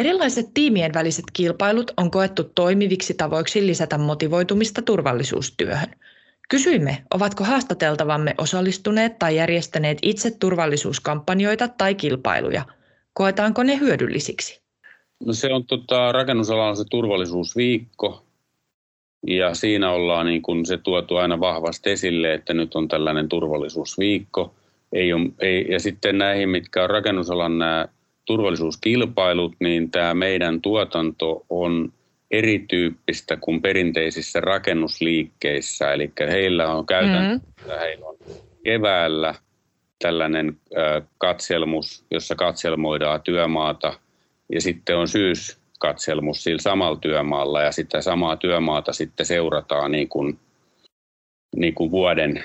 Erilaiset tiimien väliset kilpailut on koettu toimiviksi tavoiksi lisätä motivoitumista turvallisuustyöhön. Kysyimme, ovatko haastateltavamme osallistuneet tai järjestäneet itse turvallisuuskampanjoita tai kilpailuja. Koetaanko ne hyödyllisiksi? No se on tota, rakennusalalla se turvallisuusviikko, ja siinä ollaan niin kun se tuotu aina vahvasti esille, että nyt on tällainen turvallisuusviikko. Ei ole, ei, ja sitten näihin, mitkä on rakennusalan nämä turvallisuuskilpailut, niin tämä meidän tuotanto on erityyppistä kuin perinteisissä rakennusliikkeissä. Eli heillä on käytännössä, mm-hmm. heillä on keväällä tällainen katselmus, jossa katselmoidaan työmaata, ja sitten on syyskatselmus sillä samalla työmaalla, ja sitä samaa työmaata sitten seurataan niin kuin, niin kuin vuoden,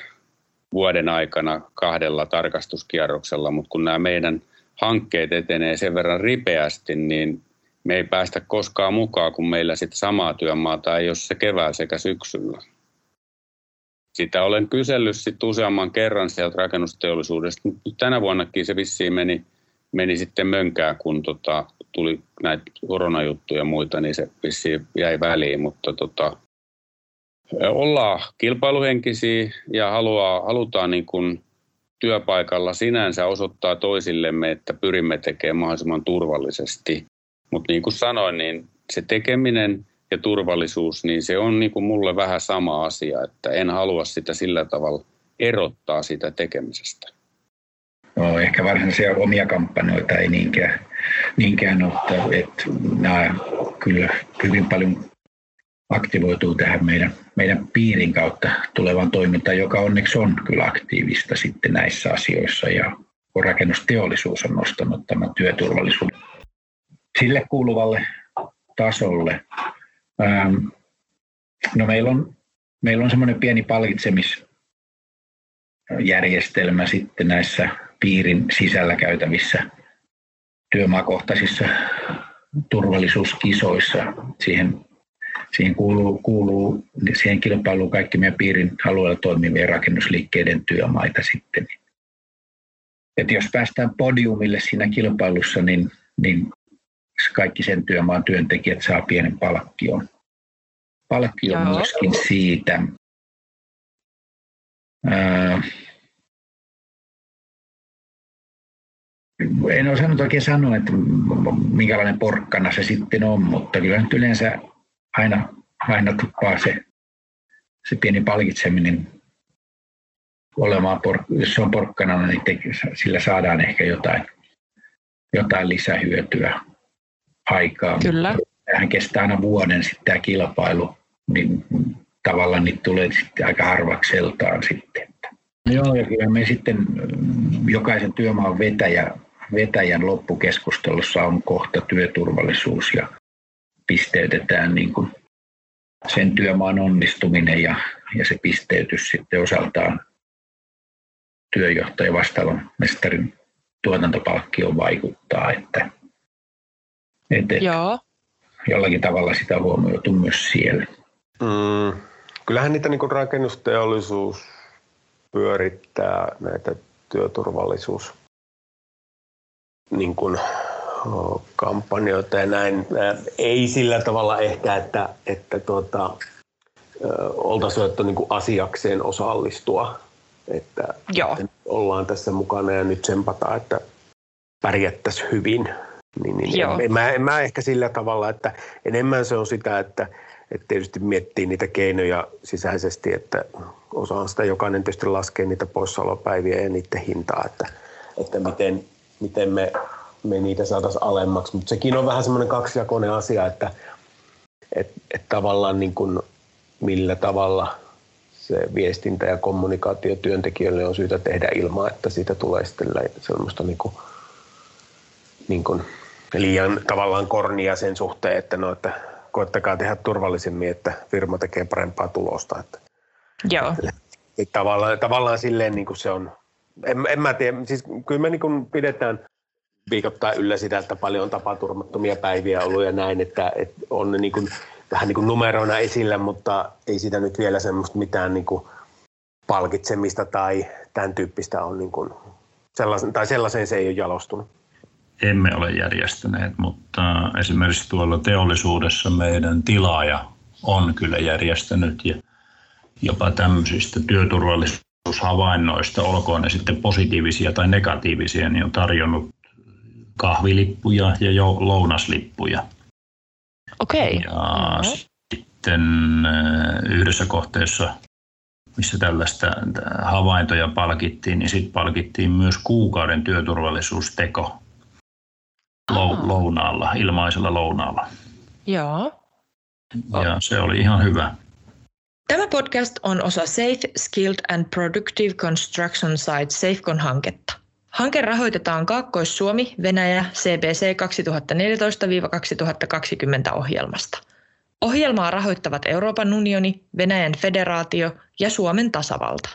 vuoden aikana kahdella tarkastuskierroksella, mutta kun nämä meidän hankkeet etenee sen verran ripeästi, niin me ei päästä koskaan mukaan, kun meillä sitten samaa työmaata ei ole se kevää sekä syksyllä. Sitä olen kysellyt sitten useamman kerran sieltä rakennusteollisuudesta. Tänä vuonnakin se vissiin meni, meni sitten mönkään, kun tota, tuli näitä koronajuttuja ja muita, niin se vissiin jäi väliin, mutta tota, ollaan kilpailuhenkisiä ja haluaa, halutaan niin kuin työpaikalla sinänsä osoittaa toisillemme, että pyrimme tekemään mahdollisimman turvallisesti. Mutta niin kuin sanoin, niin se tekeminen ja turvallisuus, niin se on niin kuin mulle vähän sama asia, että en halua sitä sillä tavalla erottaa sitä tekemisestä. No, ehkä varsinaisia omia kampanjoita ei niinkään, niinkään ole, että nämä kyllä hyvin paljon aktivoituu tähän meidän, meidän piirin kautta tulevaan toimintaan, joka onneksi on kyllä aktiivista sitten näissä asioissa ja rakennusteollisuus on nostanut tämän työturvallisuuden sille kuuluvalle tasolle. Ähm, no meillä on, meillä on semmoinen pieni palkitsemisjärjestelmä sitten näissä piirin sisällä käytävissä työmaakohtaisissa turvallisuuskisoissa. Siihen, siihen kuuluu, kuuluu siihen kilpailuun kaikki meidän piirin alueella toimivien rakennusliikkeiden työmaita sitten. Et jos päästään podiumille siinä kilpailussa, niin, niin kaikki sen työmaan työntekijät saa pienen palkkion. Palkkio myöskin siitä. Ää, en osannut oikein sanoa, että minkälainen porkkana se sitten on, mutta kyllä nyt yleensä aina, aina tuppaa se, se pieni palkitseminen olemaan, jos se on porkkana, niin te, sillä saadaan ehkä jotain, jotain lisähyötyä aikaa. Kyllä. Tähän kestää aina vuoden sitten tämä kilpailu, niin tavallaan niitä tulee sitten aika harvakseltaan sitten. Joo, ja kyllä me sitten mm, jokaisen työmaan vetäjä, vetäjän loppukeskustelussa on kohta työturvallisuus ja pisteytetään niin kuin sen työmaan onnistuminen ja, ja se pisteytys sitten osaltaan työjohtaja vastaavan mestarin tuotantopalkkioon vaikuttaa, että et, et Joo. Jollakin tavalla sitä huomioitu myös siellä. Mm, kyllähän niitä niin rakennusteollisuus pyörittää näitä työturvallisuus niin kuin, kampanjoita ja näin. Ei sillä tavalla ehkä, että, että tuota, oltaisiin otettu niin asiakseen osallistua. Että, Joo. että ollaan tässä mukana ja nyt sempataan, että pärjättäisiin hyvin. Niin, niin Joo. En, mä, en mä ehkä sillä tavalla, että enemmän se on sitä, että, että tietysti miettii niitä keinoja sisäisesti, että osaan sitä jokainen tietysti laskee niitä poissaolopäiviä ja niiden hintaa, että, että miten, miten me, me niitä saataisiin alemmaksi. Mutta sekin on vähän semmoinen kaksijakoinen asia, että et, et tavallaan niin kuin millä tavalla se viestintä ja kommunikaatio työntekijöille on syytä tehdä ilman, että siitä tulee sitten semmoista niin kuin, niin kuin liian tavallaan kornia sen suhteen, että, no, että koettakaa tehdä turvallisemmin, että firma tekee parempaa tulosta. Että, Joo. että tavallaan, tavallaan silleen niin kuin se on, en, en mä tiedä, siis kyllä me niin kuin pidetään viikoittain yllä sitä, että paljon on tapaturmattomia päiviä ollut ja näin, että, että on ne niin kuin, vähän niin kuin numeroina esillä, mutta ei sitä nyt vielä semmoista mitään niin kuin palkitsemista tai tämän tyyppistä on niin kuin sellaisen, tai sellaiseen se ei ole jalostunut. emme ole järjestäneet, mutta esimerkiksi tuolla teollisuudessa meidän tilaaja on kyllä järjestänyt ja jopa tämmöisistä työturvallisuushavainnoista, olkoon ne sitten positiivisia tai negatiivisia, niin on tarjonnut kahvilippuja ja jo lounaslippuja. Okei. Ja no. sitten äh, yhdessä kohteessa, missä tällaista havaintoja palkittiin, niin sitten palkittiin myös kuukauden työturvallisuusteko lounaalla, ilmaisella lounaalla. Joo. Ja se oli ihan hyvä. Tämä podcast on osa Safe, Skilled and Productive Construction Site SafeCon-hanketta. Hanke rahoitetaan Kaakkois-Suomi, Venäjä, CBC 2014-2020 ohjelmasta. Ohjelmaa rahoittavat Euroopan unioni, Venäjän federaatio ja Suomen tasavalta.